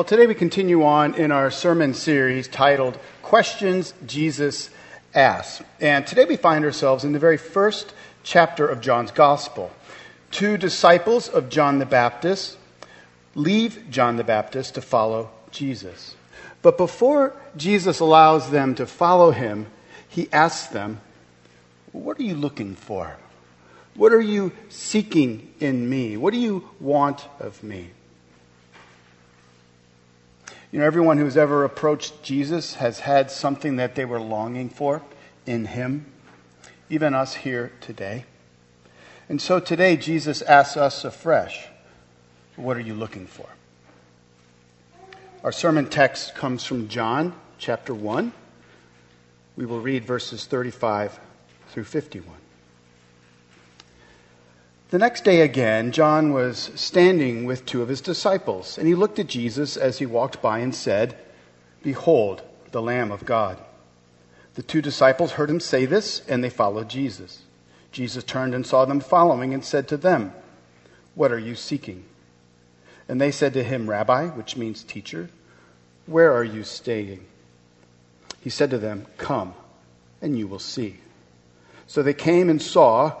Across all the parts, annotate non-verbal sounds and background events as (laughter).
Well, today we continue on in our sermon series titled Questions Jesus Asks. And today we find ourselves in the very first chapter of John's Gospel. Two disciples of John the Baptist leave John the Baptist to follow Jesus. But before Jesus allows them to follow him, he asks them, What are you looking for? What are you seeking in me? What do you want of me? You know, everyone who's ever approached Jesus has had something that they were longing for in him, even us here today. And so today, Jesus asks us afresh what are you looking for? Our sermon text comes from John chapter 1. We will read verses 35 through 51. The next day again, John was standing with two of his disciples, and he looked at Jesus as he walked by and said, Behold, the Lamb of God. The two disciples heard him say this, and they followed Jesus. Jesus turned and saw them following and said to them, What are you seeking? And they said to him, Rabbi, which means teacher, where are you staying? He said to them, Come, and you will see. So they came and saw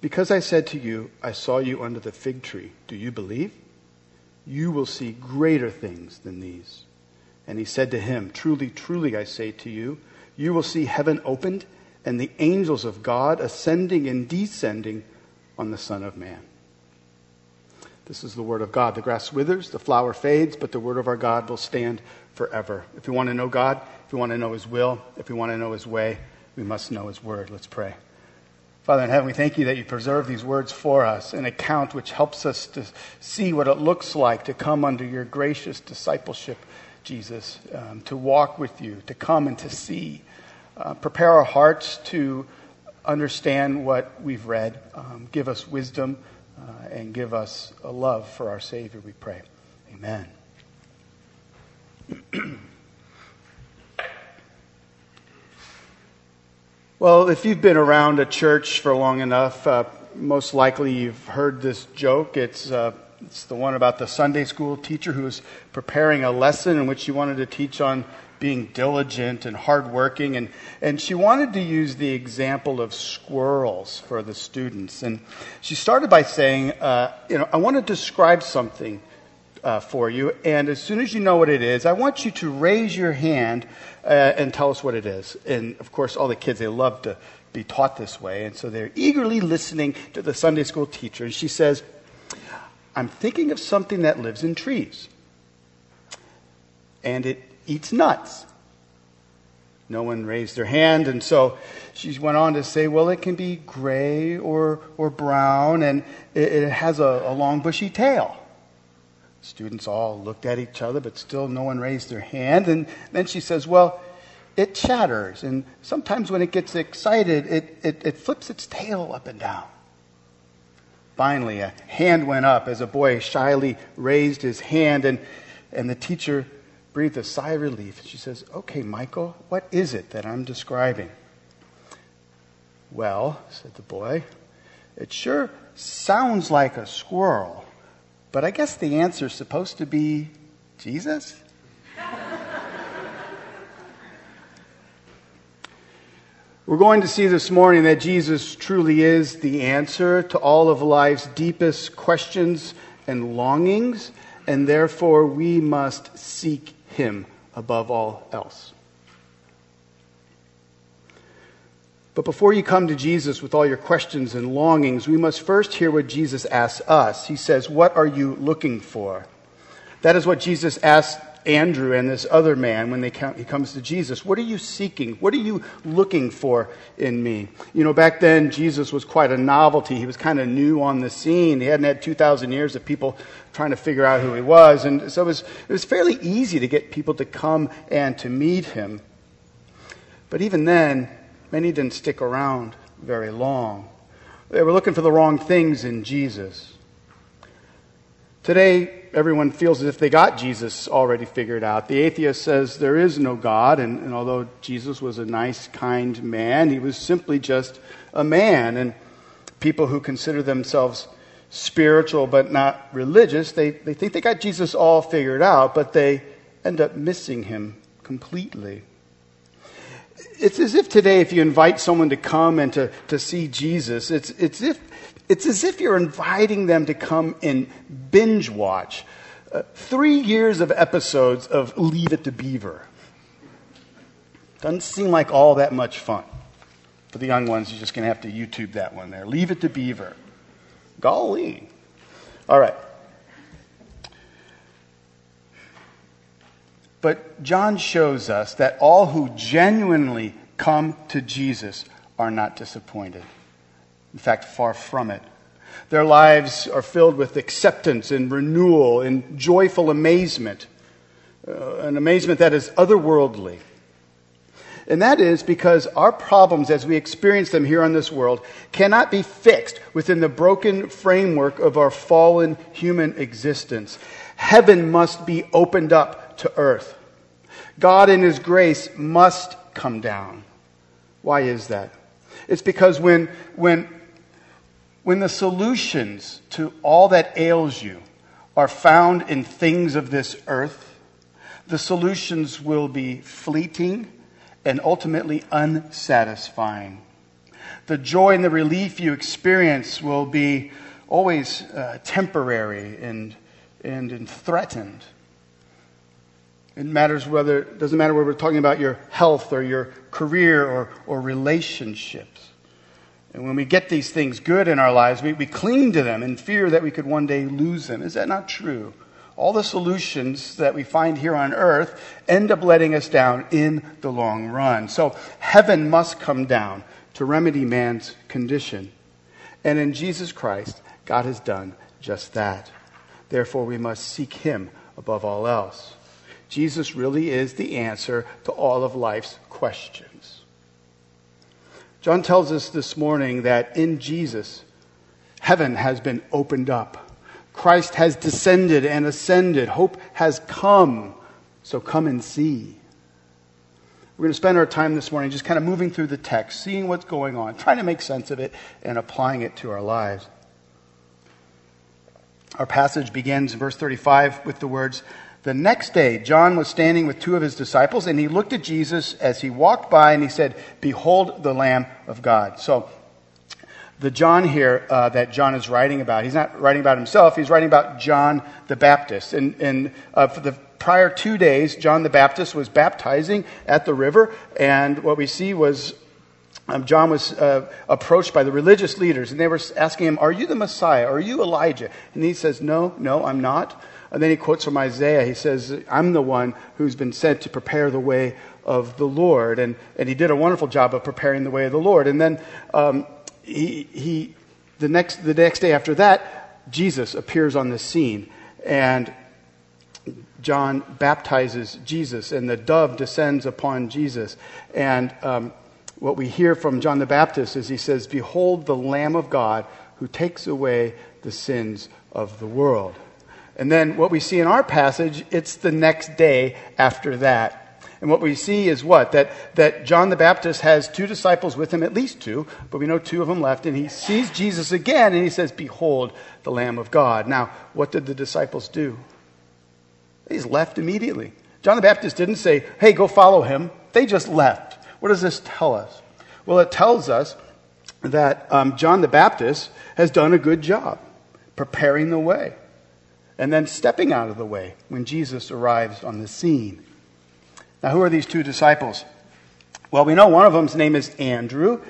because I said to you, I saw you under the fig tree, do you believe? You will see greater things than these. And he said to him, Truly, truly, I say to you, you will see heaven opened and the angels of God ascending and descending on the Son of Man. This is the word of God. The grass withers, the flower fades, but the word of our God will stand forever. If we want to know God, if we want to know his will, if we want to know his way, we must know his word. Let's pray. Father in heaven, we thank you that you preserve these words for us, an account which helps us to see what it looks like to come under your gracious discipleship, Jesus, um, to walk with you, to come and to see. Uh, prepare our hearts to understand what we've read. Um, give us wisdom uh, and give us a love for our Savior, we pray. Amen. (clears throat) Well, if you've been around a church for long enough, uh, most likely you've heard this joke. It's, uh, it's the one about the Sunday school teacher who was preparing a lesson in which she wanted to teach on being diligent and hardworking. And, and she wanted to use the example of squirrels for the students. And she started by saying, uh, you know, I want to describe something uh, for you. And as soon as you know what it is, I want you to raise your hand uh, and tell us what it is. And of course, all the kids, they love to be taught this way. And so they're eagerly listening to the Sunday school teacher. And she says, I'm thinking of something that lives in trees. And it eats nuts. No one raised their hand, and so she went on to say, well, it can be gray or, or brown, and it, it has a, a long bushy tail. Students all looked at each other, but still no one raised their hand. And then she says, Well, it chatters, and sometimes when it gets excited, it, it, it flips its tail up and down. Finally, a hand went up as a boy shyly raised his hand, and, and the teacher breathed a sigh of relief. She says, Okay, Michael, what is it that I'm describing? Well, said the boy, it sure sounds like a squirrel, but I guess the answer's supposed to be Jesus? We're going to see this morning that Jesus truly is the answer to all of life's deepest questions and longings, and therefore we must seek him above all else. But before you come to Jesus with all your questions and longings, we must first hear what Jesus asks us. He says, What are you looking for? That is what Jesus asked Andrew and this other man when they come, he comes to Jesus. What are you seeking? What are you looking for in me? You know, back then, Jesus was quite a novelty. He was kind of new on the scene. He hadn't had 2,000 years of people trying to figure out who he was. And so it was, it was fairly easy to get people to come and to meet him. But even then, many didn't stick around very long. They were looking for the wrong things in Jesus. Today, everyone feels as if they got Jesus already figured out. The atheist says there is no God, and, and, although Jesus was a nice, kind man, he was simply just a man. And people who consider themselves spiritual but not religious, they, they think they got Jesus all figured out, but they end up missing him completely. It's as if today, if you invite someone to come and to, to see Jesus, it's, it's if it's as if you're inviting them to come and binge watch uh, three years of episodes of Leave It to Beaver. Doesn't seem like all that much fun. For the young ones, you're just going to have to YouTube that one there. Leave It to Beaver. Golly. All right. But John shows us that all who genuinely come to Jesus are not disappointed. In fact, far from it. Their lives are filled with acceptance and renewal and joyful amazement, uh, an amazement that is otherworldly. And that is because our problems as we experience them here on this world cannot be fixed within the broken framework of our fallen human existence. Heaven must be opened up to earth. God in His grace must come down. Why is that? It's because when, when when the solutions to all that ails you are found in things of this earth, the solutions will be fleeting and ultimately unsatisfying. The joy and the relief you experience will be always uh, temporary and, and, and threatened. It matters whether, it doesn't matter whether we're talking about your health or your career or, or relationships. And when we get these things good in our lives, we, we cling to them in fear that we could one day lose them. Is that not true? All the solutions that we find here on earth end up letting us down in the long run. So heaven must come down to remedy man's condition. And in Jesus Christ, God has done just that. Therefore, we must seek him above all else. Jesus really is the answer to all of life's questions. John tells us this morning that in Jesus, heaven has been opened up. Christ has descended and ascended. Hope has come. So come and see. We're going to spend our time this morning just kind of moving through the text, seeing what's going on, trying to make sense of it, and applying it to our lives. Our passage begins in verse 35 with the words, the next day, John was standing with two of his disciples, and he looked at Jesus as he walked by, and he said, Behold the Lamb of God. So, the John here uh, that John is writing about, he's not writing about himself, he's writing about John the Baptist. And, and uh, for the prior two days, John the Baptist was baptizing at the river, and what we see was um, John was uh, approached by the religious leaders, and they were asking him, Are you the Messiah? Are you Elijah? And he says, No, no, I'm not. And then he quotes from Isaiah. He says, I'm the one who's been sent to prepare the way of the Lord. And, and he did a wonderful job of preparing the way of the Lord. And then um, he, he, the, next, the next day after that, Jesus appears on the scene. And John baptizes Jesus, and the dove descends upon Jesus. And um, what we hear from John the Baptist is he says, Behold the Lamb of God who takes away the sins of the world. And then what we see in our passage, it's the next day after that. And what we see is what? That, that John the Baptist has two disciples with him, at least two, but we know two of them left. And he sees Jesus again and he says, Behold, the Lamb of God. Now, what did the disciples do? He's left immediately. John the Baptist didn't say, Hey, go follow him. They just left. What does this tell us? Well, it tells us that um, John the Baptist has done a good job preparing the way and then stepping out of the way when Jesus arrives on the scene. Now, who are these two disciples? Well, we know one of them's name is Andrew.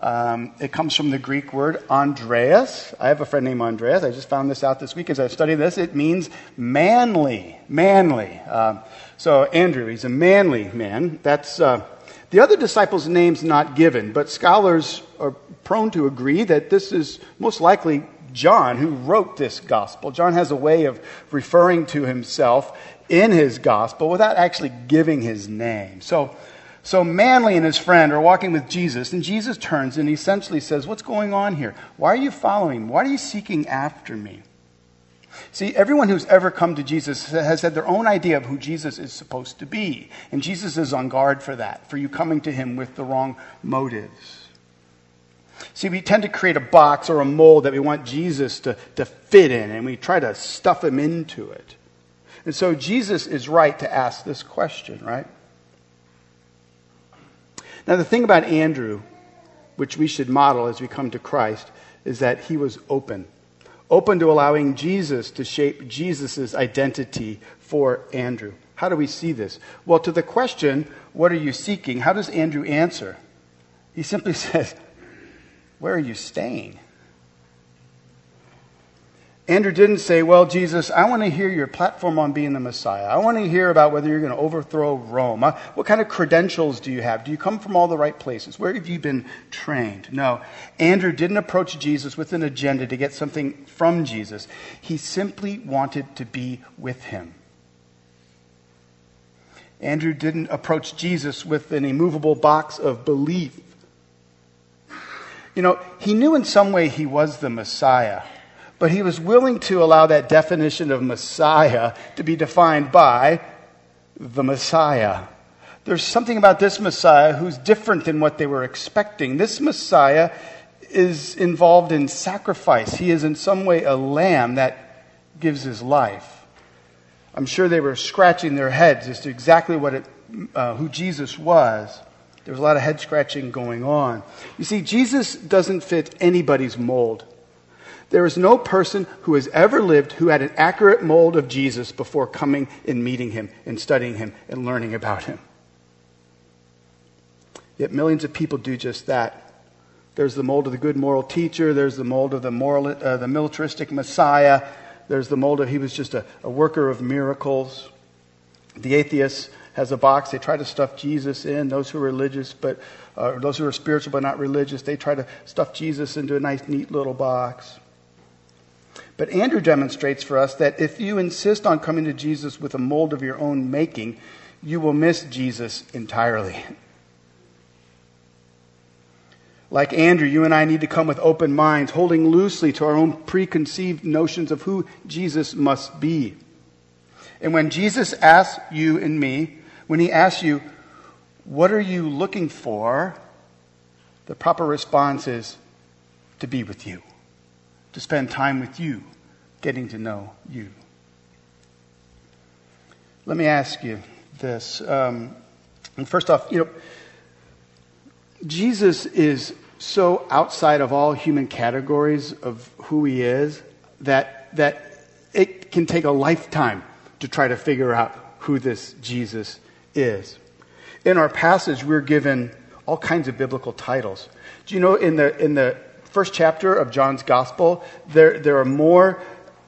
Um, it comes from the Greek word Andreas. I have a friend named Andreas. I just found this out this week as I studied this. It means manly, manly. Um, so Andrew, he's a manly man. That's uh, the other disciples' names not given, but scholars are prone to agree that this is most likely John who wrote this gospel. John has a way of referring to himself in his gospel without actually giving his name. So, so Manly and his friend are walking with Jesus, and Jesus turns and essentially says, What's going on here? Why are you following me? Why are you seeking after me? See, everyone who's ever come to Jesus has had their own idea of who Jesus is supposed to be. And Jesus is on guard for that, for you coming to him with the wrong motives. See, we tend to create a box or a mold that we want Jesus to, to fit in, and we try to stuff him into it. And so Jesus is right to ask this question, right? Now, the thing about Andrew, which we should model as we come to Christ, is that he was open. Open to allowing Jesus to shape Jesus' identity for Andrew. How do we see this? Well, to the question, what are you seeking? How does Andrew answer? He simply (laughs) says, where are you staying? Andrew didn't say, Well, Jesus, I want to hear your platform on being the Messiah. I want to hear about whether you're going to overthrow Rome. Uh, what kind of credentials do you have? Do you come from all the right places? Where have you been trained? No. Andrew didn't approach Jesus with an agenda to get something from Jesus, he simply wanted to be with him. Andrew didn't approach Jesus with an immovable box of belief. You know, he knew in some way he was the Messiah, but he was willing to allow that definition of Messiah to be defined by the Messiah. There's something about this Messiah who's different than what they were expecting. This Messiah is involved in sacrifice. He is in some way a lamb that gives his life. I'm sure they were scratching their heads as to exactly what it, uh, who Jesus was. There was a lot of head scratching going on. You see, Jesus doesn't fit anybody's mold. There is no person who has ever lived who had an accurate mold of Jesus before coming and meeting him and studying him and learning about him. Yet millions of people do just that. There's the mold of the good moral teacher, there's the mold of the, moral, uh, the militaristic Messiah, there's the mold of he was just a, a worker of miracles. The atheists has a box. They try to stuff Jesus in. Those who are religious, but uh, those who are spiritual but not religious, they try to stuff Jesus into a nice, neat little box. But Andrew demonstrates for us that if you insist on coming to Jesus with a mold of your own making, you will miss Jesus entirely. Like Andrew, you and I need to come with open minds, holding loosely to our own preconceived notions of who Jesus must be. And when Jesus asks you and me when he asks you, What are you looking for? the proper response is to be with you, to spend time with you, getting to know you. Let me ask you this. Um, and first off, you know, Jesus is so outside of all human categories of who he is that, that it can take a lifetime to try to figure out who this Jesus is. In our passage, we're given all kinds of biblical titles. Do you know in the, in the first chapter of John's Gospel, there, there are more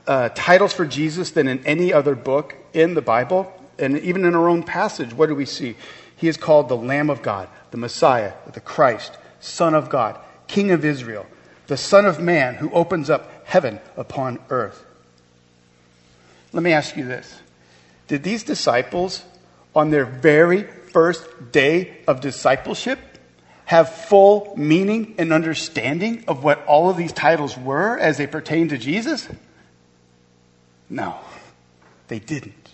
uh, titles for Jesus than in any other book in the Bible? And even in our own passage, what do we see? He is called the Lamb of God, the Messiah, the Christ, Son of God, King of Israel, the Son of Man who opens up heaven upon earth. Let me ask you this Did these disciples on their very first day of discipleship have full meaning and understanding of what all of these titles were as they pertain to Jesus? No. They didn't.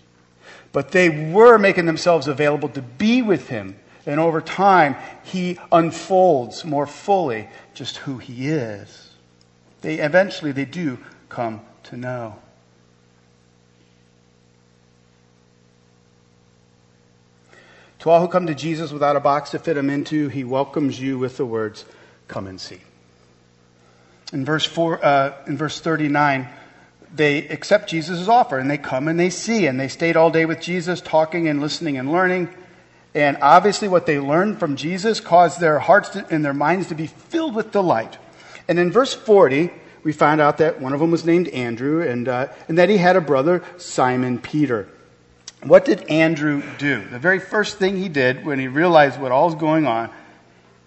But they were making themselves available to be with him. And over time, he unfolds more fully just who he is. They eventually they do come to know. To all who come to Jesus without a box to fit them into, he welcomes you with the words, Come and see. In verse, four, uh, in verse 39, they accept Jesus' offer and they come and they see. And they stayed all day with Jesus, talking and listening and learning. And obviously, what they learned from Jesus caused their hearts to, and their minds to be filled with delight. And in verse 40, we find out that one of them was named Andrew and, uh, and that he had a brother, Simon Peter. What did Andrew do? The very first thing he did when he realized what all was going on,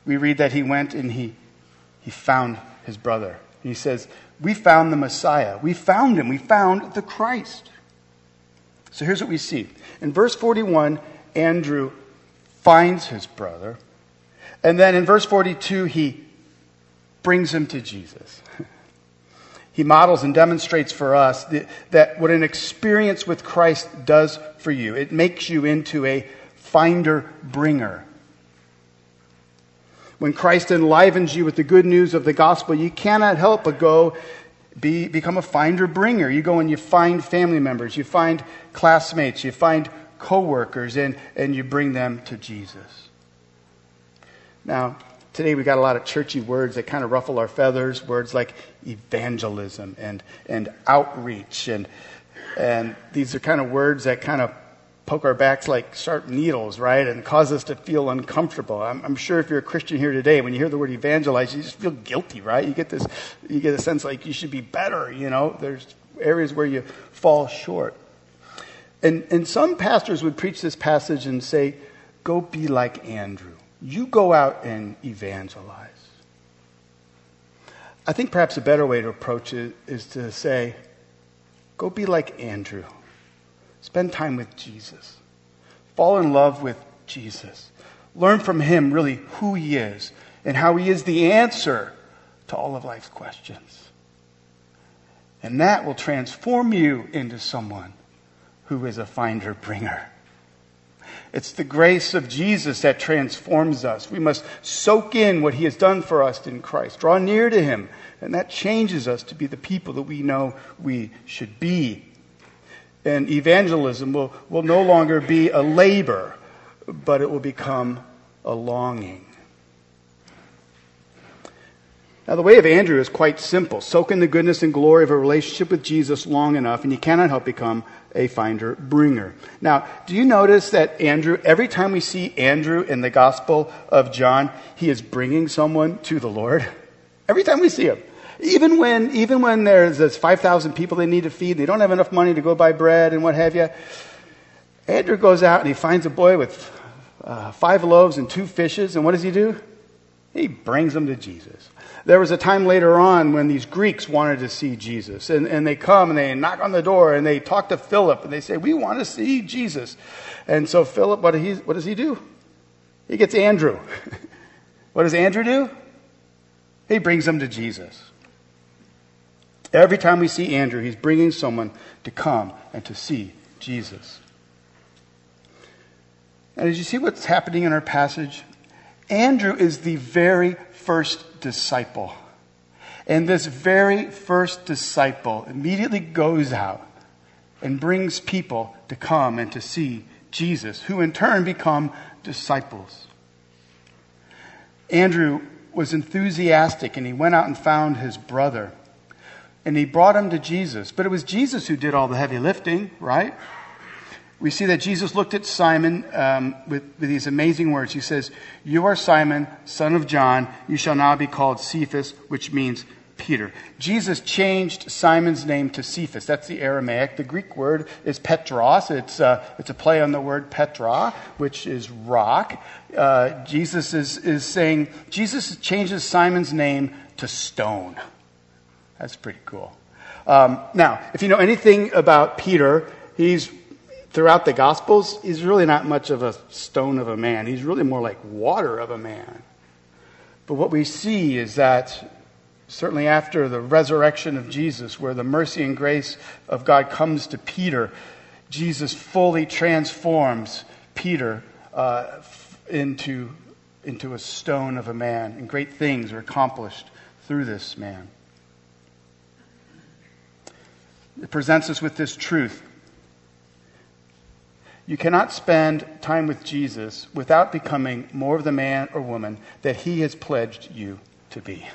we read that he went and he, he found his brother. He says, We found the Messiah. We found him. We found the Christ. So here's what we see. In verse 41, Andrew finds his brother. And then in verse 42, he brings him to Jesus. (laughs) He models and demonstrates for us that what an experience with Christ does for you. It makes you into a finder bringer. When Christ enlivens you with the good news of the gospel, you cannot help but go be, become a finder bringer. You go and you find family members, you find classmates, you find coworkers, and, and you bring them to Jesus. Now, today we got a lot of churchy words that kind of ruffle our feathers, words like evangelism and, and outreach. And, and these are kind of words that kind of poke our backs like sharp needles, right? And cause us to feel uncomfortable. I'm, I'm, sure if you're a Christian here today, when you hear the word evangelize, you just feel guilty, right? You get this, you get a sense like you should be better, you know? There's areas where you fall short. And, and some pastors would preach this passage and say, go be like Andrew. You go out and evangelize. I think perhaps a better way to approach it is to say, go be like Andrew. Spend time with Jesus. Fall in love with Jesus. Learn from him really who he is and how he is the answer to all of life's questions. And that will transform you into someone who is a finder bringer. It's the grace of Jesus that transforms us. We must soak in what he has done for us in Christ, draw near to him, and that changes us to be the people that we know we should be and evangelism will, will no longer be a labor, but it will become a longing. Now, the way of Andrew is quite simple. Soak in the goodness and glory of a relationship with Jesus long enough, and you cannot help become a finder bringer. Now, do you notice that Andrew, every time we see Andrew in the Gospel of John, he is bringing someone to the Lord? (laughs) Every time we see him. Even when, even when there's, there's 5,000 people they need to feed, they don't have enough money to go buy bread and what have you. Andrew goes out and he finds a boy with uh, five loaves and two fishes, and what does he do? He brings them to Jesus. There was a time later on when these Greeks wanted to see Jesus, and, and they come and they knock on the door and they talk to Philip and they say, We want to see Jesus. And so Philip, what, he, what does he do? He gets Andrew. (laughs) what does Andrew do? He brings them to Jesus. Every time we see Andrew, he's bringing someone to come and to see Jesus. And as you see what's happening in our passage, Andrew is the very first disciple. And this very first disciple immediately goes out and brings people to come and to see Jesus, who in turn become disciples. Andrew was enthusiastic and he went out and found his brother and he brought him to Jesus. But it was Jesus who did all the heavy lifting, right? We see that Jesus looked at Simon um, with, with these amazing words. He says, You are Simon, son of John. You shall now be called Cephas, which means Peter. Jesus changed Simon's name to Cephas. That's the Aramaic. The Greek word is Petros. It's, uh, it's a play on the word Petra, which is rock. Uh, Jesus is, is saying, Jesus changes Simon's name to stone. That's pretty cool. Um, now, if you know anything about Peter, he's throughout the Gospels, he's really not much of a stone of a man. He's really more like water of a man. But what we see is that certainly after the resurrection of Jesus, where the mercy and grace of God comes to Peter, Jesus fully transforms Peter uh, into, into a stone of a man, and great things are accomplished through this man. It presents us with this truth. You cannot spend time with Jesus without becoming more of the man or woman that he has pledged you to be.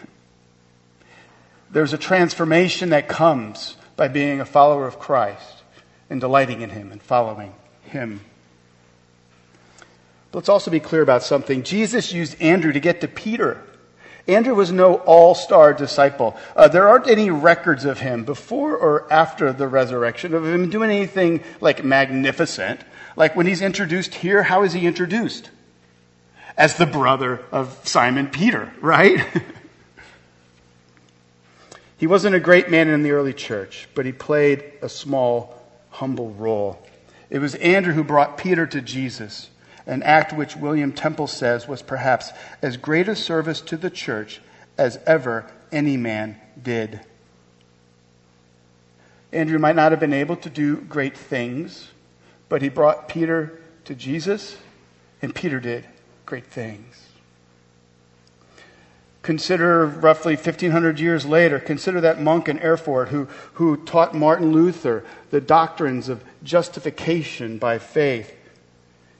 There's a transformation that comes by being a follower of Christ and delighting in him and following him. But let's also be clear about something. Jesus used Andrew to get to Peter. Andrew was no all star disciple. Uh, there aren't any records of him before or after the resurrection of him doing anything like magnificent. Like when he's introduced here, how is he introduced? As the brother of Simon Peter, right? (laughs) he wasn't a great man in the early church, but he played a small, humble role. It was Andrew who brought Peter to Jesus an act which William Temple says was perhaps as great a service to the church as ever any man did. Andrew might not have been able to do great things, but he brought Peter to Jesus, and Peter did great things. Consider roughly 1500 years later, consider that monk in Erfurt who, who taught Martin Luther the doctrines of justification by faith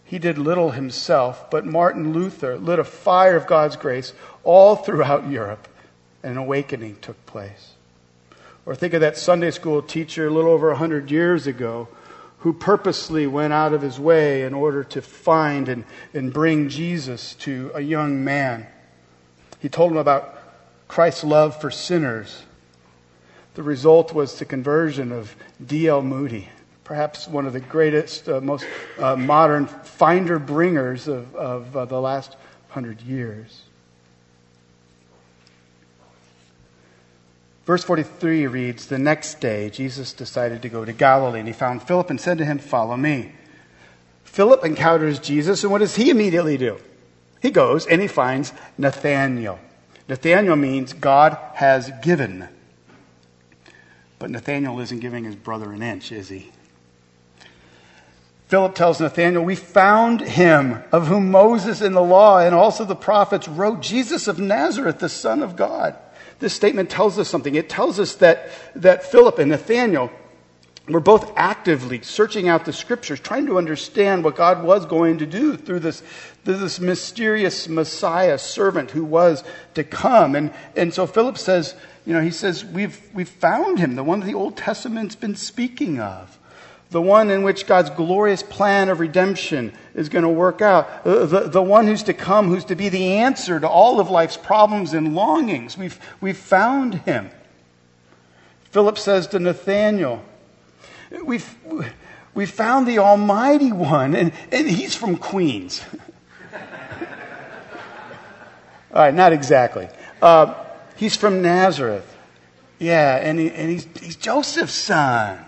he did little himself, but Martin Luther lit a fire of God's grace all throughout Europe, and an awakening took place. Or think of that Sunday school teacher a little over 100 years ago who purposely went out of his way in order to find and, and bring Jesus to a young man. He told him about Christ's love for sinners. The result was the conversion of D.L. Moody perhaps one of the greatest, uh, most uh, modern finder bringers of, of uh, the last hundred years. Verse 43 reads The next day, Jesus decided to go to Galilee, and he found Philip and said to him, Follow me. Philip encounters Jesus, and what does he immediately do? He goes and he finds Nathanael. Nathanael means God has given. But Nathanael isn't giving his brother an inch, is he? Philip tells Nathanael, We found him of whom Moses in the law and also the prophets wrote, Jesus of Nazareth, the Son of God. This statement tells us something. It tells us that, that Philip and Nathanael were both actively searching out the scriptures, trying to understand what God was going to do through this, through this mysterious Messiah servant who was to come. And, and so Philip says, you know, he says, we've, we've found him, the one that the Old Testament's been speaking of the one in which God's glorious plan of redemption is going to work out, the, the, the, one who's to come, who's to be the answer to all of life's problems and longings. We've, we've found him. Philip says to Nathanael, We've, we found the Almighty One, and, and he's from Queens. (laughs) all right, not exactly. Uh, he's from Nazareth. Yeah, and, he, and he's, he's Joseph's son.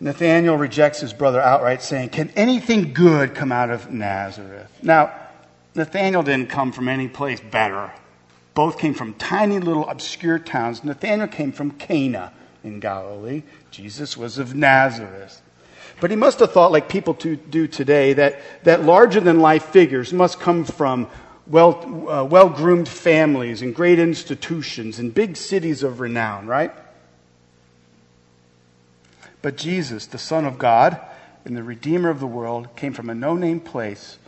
Nathanael rejects his brother outright, saying, Can anything good come out of Nazareth? Now, Nathanael didn't come from any place better. Both came from tiny little obscure towns. Nathanael came from Cana in Galilee. Jesus was of Nazareth. But he must have thought, like people do today, that, that larger than life figures must come from well, uh, groomed families and great institutions and big cities of renown, right? But Jesus, the Son of God and the Redeemer of the world, came from a no name place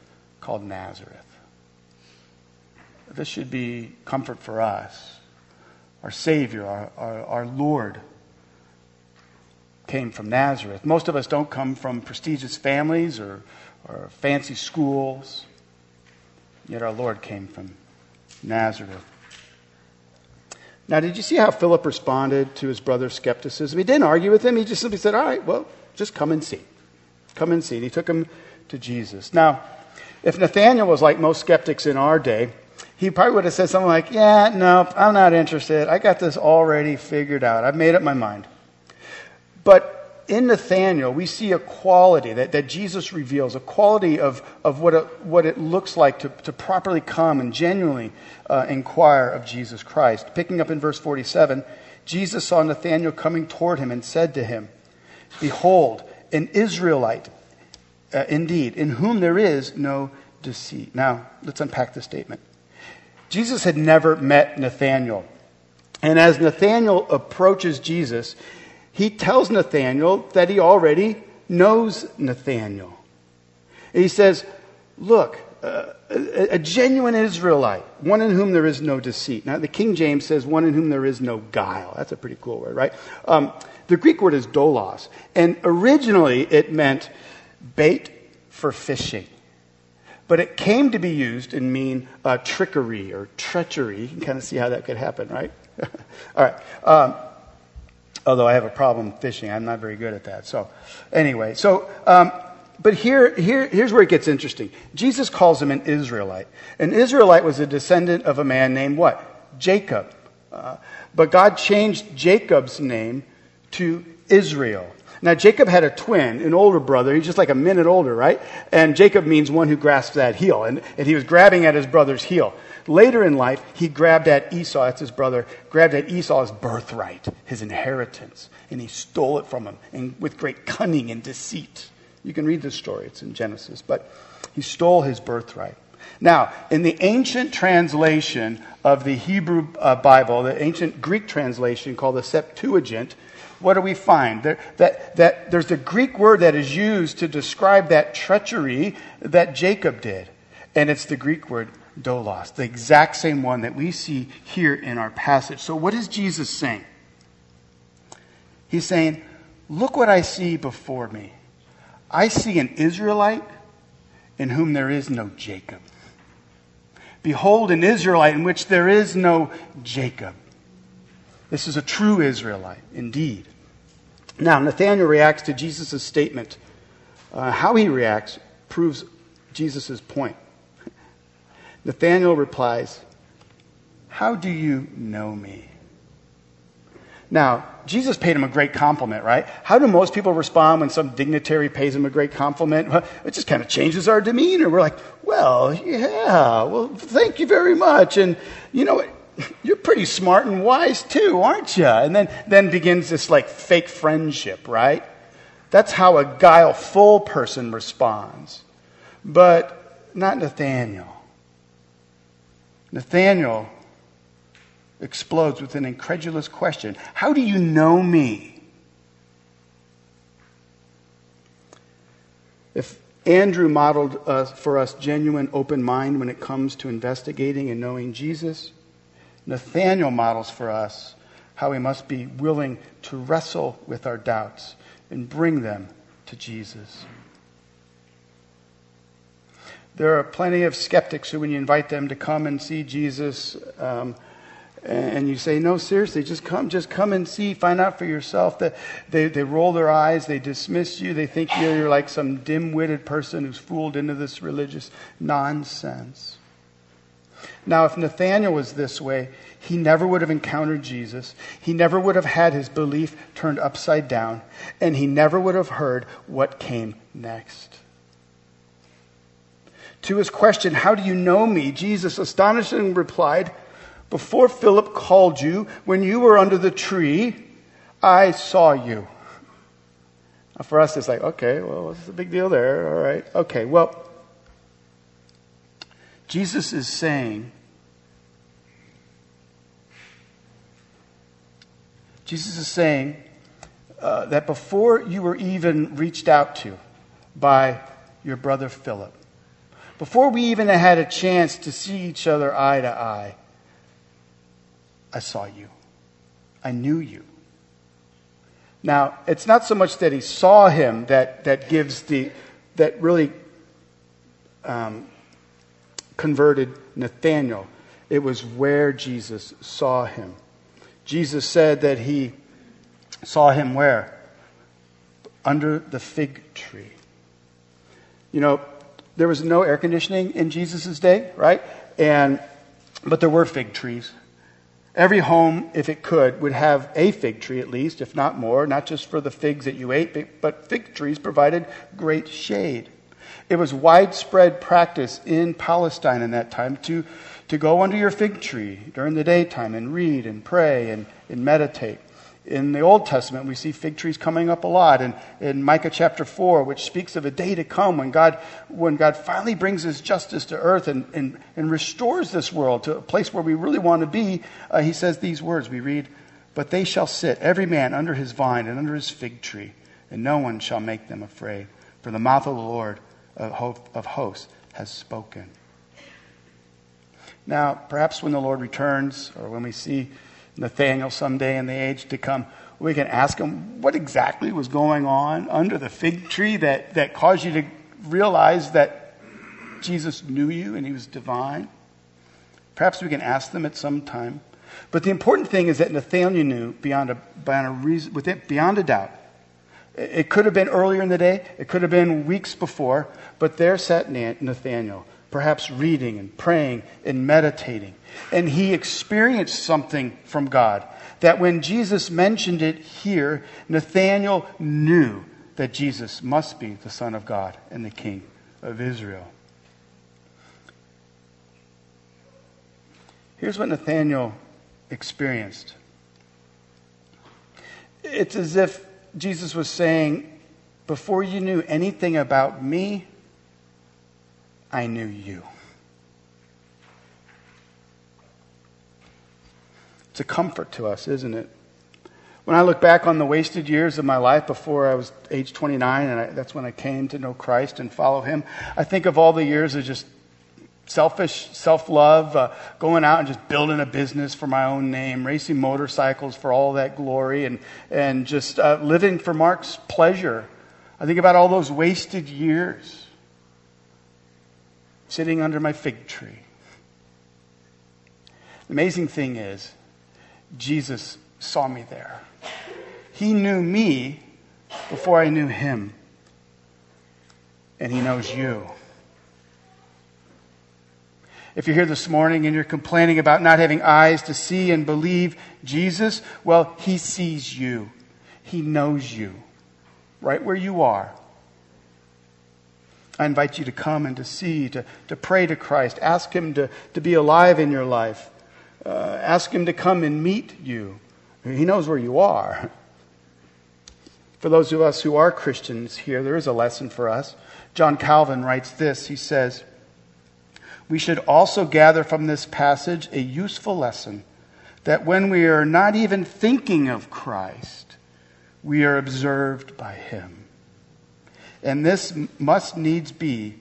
called Nazareth. This should be comfort for us. Our Savior, our, our, our Lord, came from Nazareth. Most of us don't come from prestigious families or, or fancy schools, yet our Lord came from Nazareth. Now, did you see how Philip responded to his brother's skepticism? He didn't argue with him. He just simply said, All right, well, just come and see. Come and see. And he took him to Jesus. Now, if Nathanael was like most skeptics in our day, he probably would have said something like, Yeah, no, I'm not interested. I got this already figured out. I've made up my mind. But in Nathanael, we see a quality that, that Jesus reveals, a quality of, of what, it, what it looks like to, to properly come and genuinely uh, inquire of Jesus Christ. Picking up in verse 47, Jesus saw Nathanael coming toward him and said to him, Behold, an Israelite, uh, indeed, in whom there is no deceit. Now, let's unpack the statement. Jesus had never met Nathanael. And as Nathanael approaches Jesus, he tells Nathanael that he already knows Nathanael. He says, Look, uh, a, a, genuine Israelite, one in whom there is no deceit. Now, the King James says, one in whom there is no guile. That's a pretty cool word, right? Um, the Greek word is dolos, and originally it meant bait for fishing. But it came to be used and mean uh, trickery or treachery. You can kind of see how that could happen, right? (laughs) All right. Um, although I have a problem fishing, I'm not very good at that. So, anyway, so um, but here, here, here's where it gets interesting. Jesus calls him an Israelite. An Israelite was a descendant of a man named what? Jacob. Uh, but God changed Jacob's name to Israel. Now, Jacob had a twin, an older brother. He's just like a minute older, right? And Jacob means one who grasps that heel. And, and he was grabbing at his brother's heel. Later in life, he grabbed at Esau, that's his brother, grabbed at Esau's birthright, his inheritance. And he stole it from him and with great cunning and deceit. You can read this story, it's in Genesis. But he stole his birthright. Now, in the ancient translation of the Hebrew uh, Bible, the ancient Greek translation called the Septuagint, what do we find? There, that, that there's a Greek word that is used to describe that treachery that Jacob did. And it's the Greek word dolos, the exact same one that we see here in our passage. So, what is Jesus saying? He's saying, Look what I see before me. I see an Israelite in whom there is no Jacob. Behold, an Israelite in which there is no Jacob. This is a true Israelite, indeed. Now, Nathanael reacts to Jesus' statement. Uh, how he reacts proves Jesus' point. Nathanael replies, How do you know me? Now, Jesus paid him a great compliment, right? How do most people respond when some dignitary pays them a great compliment? Well, it just kind of changes our demeanor. We're like, well, yeah, well, thank you very much. And, you know, (laughs) you're pretty smart and wise too, aren't you? And then, then begins this like fake friendship, right? That's how a guileful person responds. But not Nathanael. Nathanael explodes with an incredulous question How do you know me? If Andrew modeled uh, for us genuine open mind when it comes to investigating and knowing Jesus, Nathanael models for us how we must be willing to wrestle with our doubts and bring them to Jesus. There are plenty of skeptics who, when you invite them to come and see Jesus, um, and you say, no, seriously, just come, just come and see, find out for yourself. That they, they roll their eyes, they dismiss you, they think you're like some dim-witted person who's fooled into this religious nonsense. Now, if Nathanael was this way, he never would have encountered Jesus. He never would have had his belief turned upside down, and he never would have heard what came next. To his question, How do you know me? Jesus astonishingly replied, before Philip called you, when you were under the tree, I saw you. Now for us, it's like, okay, well, what's the big deal there? All right. Okay, well, Jesus is saying, Jesus is saying uh, that before you were even reached out to by your brother Philip, before we even had a chance to see each other eye to eye, I saw you. I knew you. Now, it's not so much that he saw him that, that gives the, that really um, converted Nathanael. It was where Jesus saw him. Jesus said that he saw him where? Under the fig tree. You know, there was no air conditioning in Jesus' day, right? And, but there were fig trees. Every home, if it could, would have a fig tree at least, if not more, not just for the figs that you ate, but fig trees provided great shade. It was widespread practice in Palestine in that time to, to go under your fig tree during the daytime and read and pray and, and meditate. In the Old Testament, we see fig trees coming up a lot. And in Micah chapter 4, which speaks of a day to come when God, when God finally brings his justice to earth and, and, and restores this world to a place where we really want to be, uh, he says these words. We read, But they shall sit, every man under his vine and under his fig tree, and no one shall make them afraid. For the mouth of the Lord of hosts has spoken. Now, perhaps when the Lord returns, or when we see Nathanael someday in the age to come, we can ask him what exactly was going on under the fig tree that, that caused you to realize that Jesus knew you and he was divine. Perhaps we can ask them at some time. But the important thing is that Nathanael knew beyond a, beyond a, reason, beyond a doubt. It could have been earlier in the day, it could have been weeks before, but there sat Nathanael perhaps reading and praying and meditating. And he experienced something from God that when Jesus mentioned it here, Nathanael knew that Jesus must be the Son of God and the King of Israel. Here's what Nathanael experienced it's as if Jesus was saying, Before you knew anything about me, I knew you. It's a comfort to us, isn't it? When I look back on the wasted years of my life before I was age 29, and I, that's when I came to know Christ and follow Him, I think of all the years of just selfish self love, uh, going out and just building a business for my own name, racing motorcycles for all that glory, and, and just uh, living for Mark's pleasure. I think about all those wasted years sitting under my fig tree. The amazing thing is, Jesus saw me there. He knew me before I knew him. And he knows you. If you're here this morning and you're complaining about not having eyes to see and believe Jesus, well, he sees you. He knows you right where you are. I invite you to come and to see, to, to pray to Christ. Ask Him to, to be alive in your life. Uh, ask Him to come and meet you. He knows where you are. (laughs) For those of us who are Christians here, there is a lesson for us. John Calvin writes this He says, We should also gather from this passage a useful lesson that when we are not even thinking of Christ, we are observed by Him. And this must needs be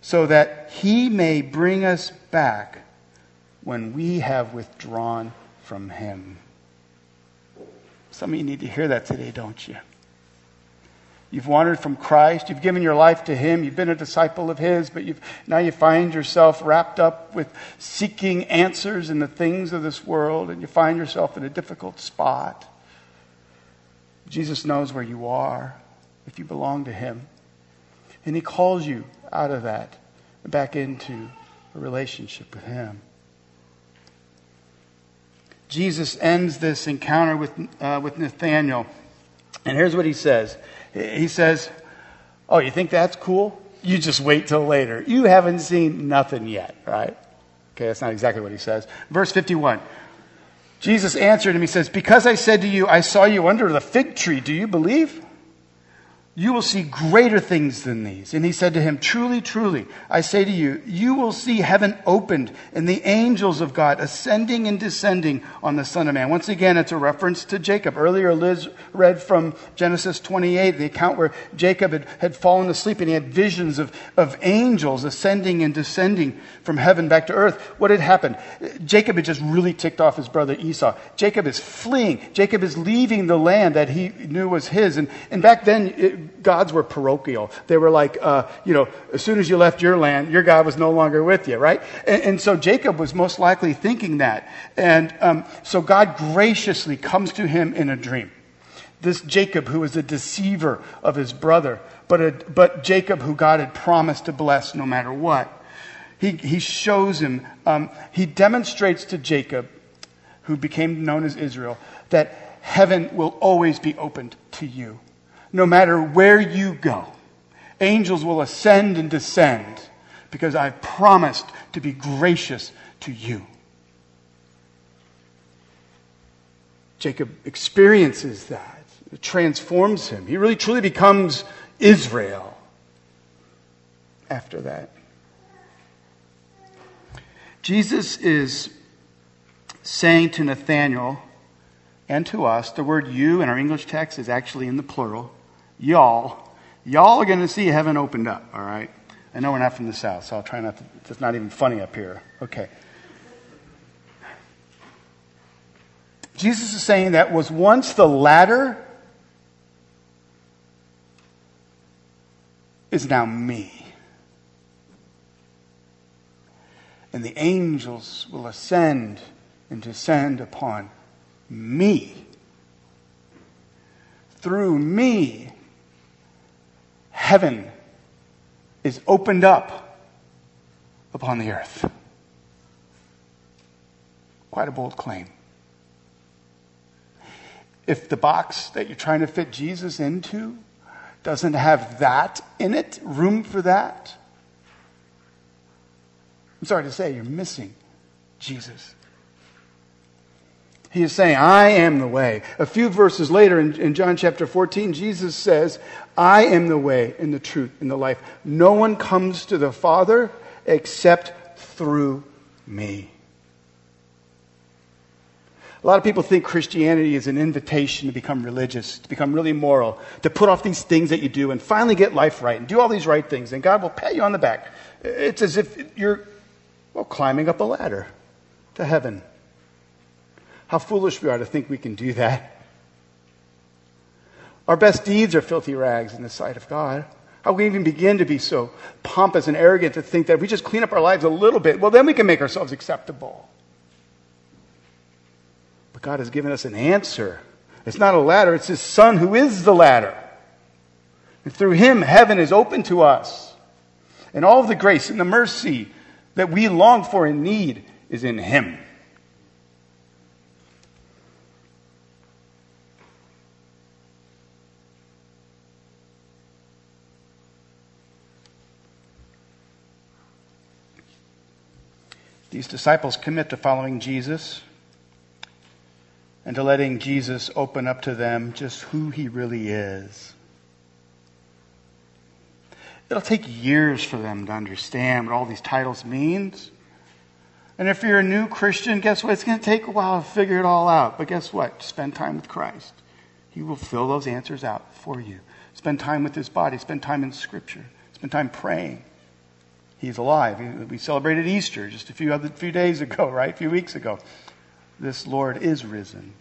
so that he may bring us back when we have withdrawn from him. Some of you need to hear that today, don't you? You've wandered from Christ. You've given your life to Him. You've been a disciple of His, but you've, now you find yourself wrapped up with seeking answers in the things of this world, and you find yourself in a difficult spot. Jesus knows where you are if you belong to Him. And He calls you out of that back into a relationship with Him. Jesus ends this encounter with, uh, with Nathanael. And here's what he says He says, Oh, you think that's cool? You just wait till later. You haven't seen nothing yet, right? Okay, that's not exactly what he says. Verse 51. Jesus answered him, He says, Because I said to you, I saw you under the fig tree, do you believe? You will see greater things than these. And he said to him, Truly, truly, I say to you, you will see heaven opened and the angels of God ascending and descending on the Son of Man. Once again, it's a reference to Jacob. Earlier, Liz read from Genesis 28, the account where Jacob had, had fallen asleep and he had visions of, of angels ascending and descending from heaven back to earth. What had happened? Jacob had just really ticked off his brother Esau. Jacob is fleeing. Jacob is leaving the land that he knew was his. And, and back then, it, gods were parochial. They were like, uh, you know, as soon as you left your land, your God was no longer with you, right? And, and so Jacob was most likely thinking that. And um, so God graciously comes to him in a dream. This Jacob, who was a deceiver of his brother, but, a, but Jacob, who God had promised to bless no matter what. He, he shows him, um, he demonstrates to Jacob, who became known as Israel, that heaven will always be opened to you no matter where you go. Angels will ascend and descend because I've promised to be gracious to you. Jacob experiences that. It transforms him. He really truly becomes Israel after that. Jesus is saying to Nathanael and to us, the word you in our English text is actually in the plural. Y'all. Y'all are going to see heaven opened up, all right? I know we're not from the South, so I'll try not to, it's not even funny up here. Okay. Jesus is saying that was once the ladder is now me. And the angels will ascend and descend upon me. Through me, heaven is opened up upon the earth. Quite a bold claim. If the box that you're trying to fit Jesus into doesn't have that in it, room for that, I'm sorry to say, you're missing Jesus. He is saying, I am the way. A few verses later in, in, John chapter 14, Jesus says, I am the way and the truth and the life. No one comes to the Father except through me. A lot of people think Christianity is an invitation to become religious, to become really moral, to put off these things that you do and finally get life right and do all these right things, and God will pat you on the back. It's as if you're, well, climbing up a ladder to heaven. How foolish we are to think we can do that. Our best deeds are filthy rags in the sight of God. How can we even begin to be so pompous and arrogant to think that if we just clean up our lives a little bit, well, then we can make ourselves acceptable. But God has given us an answer. It's not a ladder, it's His Son who is the ladder. And through Him, heaven is open to us. And all of the grace and the mercy that we long for and need is in Him. These disciples commit to following Jesus and to letting Jesus open up to them just who he really is. It'll take years for them to understand what all these titles means. And if you're a new Christian, guess what? It's going to take a while to figure it all out. But guess what? Spend time with Christ. He will fill those answers out for you. Spend time with his body. Spend time in Scripture. Spend time praying. He's alive. We celebrated Easter just a few, other, few days ago, (laughs) right? A few weeks ago this Lord is risen.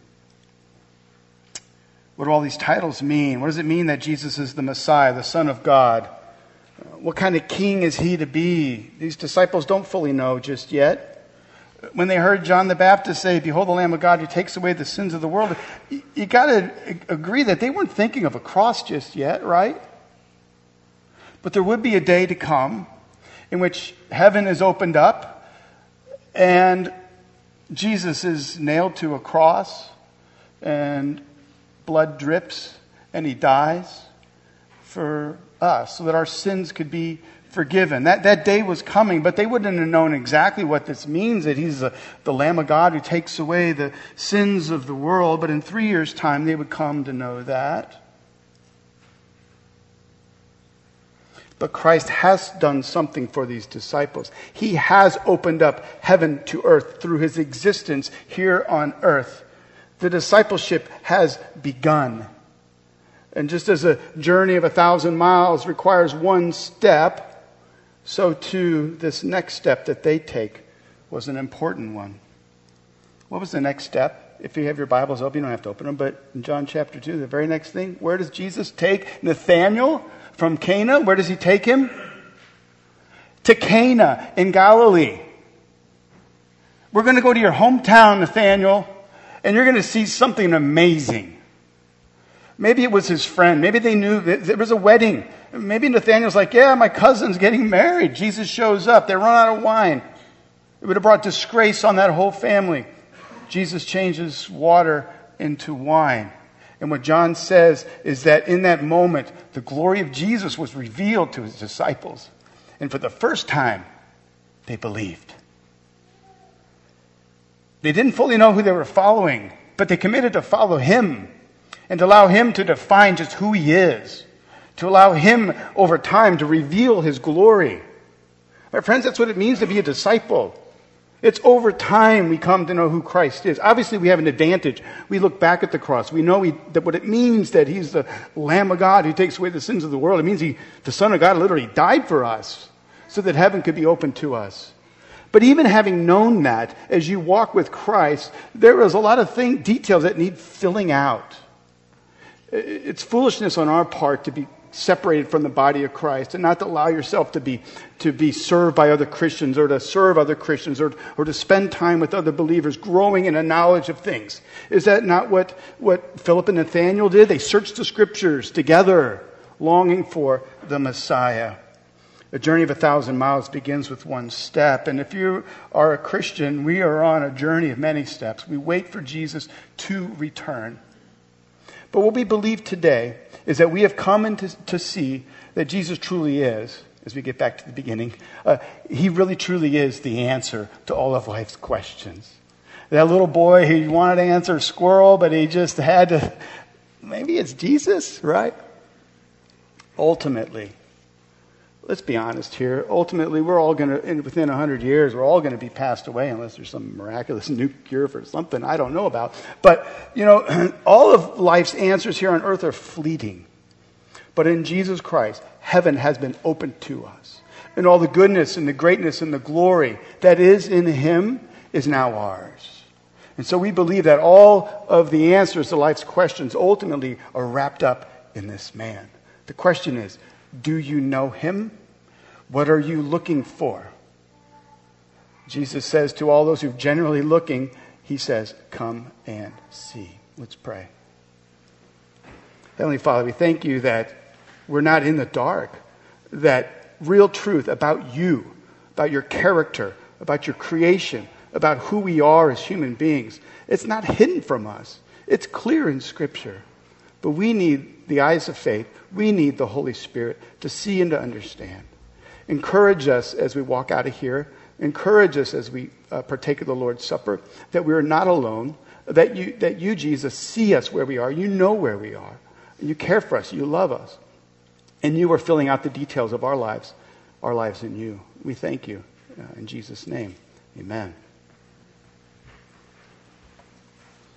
What do all these titles mean? What does it mean that Jesus is the Messiah, the Son of God? What kind of king is he to be? These disciples don't fully know just yet. When they heard John the Baptist say, Behold the Lamb of God who takes away the sins of the world, you, you got to agree that they weren't thinking of a cross just yet, right? But there would be a day to come in which heaven is opened up and Jesus is nailed to a cross and blood drips and he dies for us so that our sins could be forgiven. That, that day was coming, but they wouldn't have known exactly what this means that he's the, the Lamb of God who takes away the sins of the world. But in three years' time, they would come to know that. But Christ has done something for these disciples. He has opened up heaven to earth through his existence here on earth. The discipleship has begun. And just as a journey of a thousand miles requires one step, so too this next step that they take was an important one. What was the next step? If you have your Bibles open, you don't have to open them, but in John chapter 2, the very next thing, where does Jesus take Nathanael? From Cana. Where does he take him? To Cana in Galilee. We're going to go to your hometown, Nathanael, and you're going to see something amazing. Maybe it was his friend. Maybe they knew there was a wedding. Maybe Nathanael's like, Yeah, my cousin's getting married. Jesus shows up. They run out of wine. It would have brought disgrace on that whole family. Jesus changes water into wine. And what John says is that in that moment, the glory of Jesus was revealed to his disciples. And for the first time, they believed. They didn't fully know who they were following but they committed to follow him and to allow him to define just who he is, to allow him over time to reveal his glory. My friends, that's what it means to be a disciple. It's over time we come to know who Christ is. Obviously, we have an advantage. We look back at the cross. We know he, that what it means that He's the Lamb of God who takes away the sins of the world. It means He, the Son of God, literally died for us so that heaven could be open to us. But even having known that, as you walk with Christ, there is a lot of thing, details that need filling out. It's foolishness on our part to be separated from the body of Christ and not to allow yourself to be, to be served by other Christians or to serve other Christians or, or to spend time with other believers growing in a knowledge of things. Is that not what, what Philip and Nathanael did? They searched the scriptures together, longing for the Messiah. A journey of a thousand miles begins with one step. And if you are a Christian, we are on a journey of many steps. We wait for Jesus to return. But what we believe today is that we have come in to, to see that Jesus truly is, as we get back to the beginning, uh, he really truly is the answer to all of life's questions. That little boy, he wanted to answer squirrel, but he just had to, maybe it's Jesus, right? Ultimately, let's be honest here. Ultimately, we're all going to, within 100 years, we're all going to be passed away unless there's some miraculous (laughs) new cure for something I don't know about. But, you know, (clears throat) all of life's answers here on earth are fleeting. But in Jesus Christ, heaven has been opened to us. And all the goodness and the greatness and the glory that is in Him is now ours. And so we believe that all of the answers to life's questions ultimately are wrapped up in this man. The question is, do you know him? What are you looking for? Jesus says to all those who are generally looking, He says, Come and see. Let's pray. Heavenly Father, we thank you that we're not in the dark, that real truth about you, about your character, about your creation, about who we are as human beings, it's not hidden from us. It's clear in Scripture. But we need the eyes of faith. We need the Holy Spirit to see and to understand. Encourage us as we walk out of here. Encourage us as we uh, partake of the Lord's Supper that we are not alone, that you, that you, Jesus, see us where we are. You know where we are. You care for us. You love us. And you are filling out the details of our lives, our lives in you. We thank you. Uh, in Jesus' name, amen.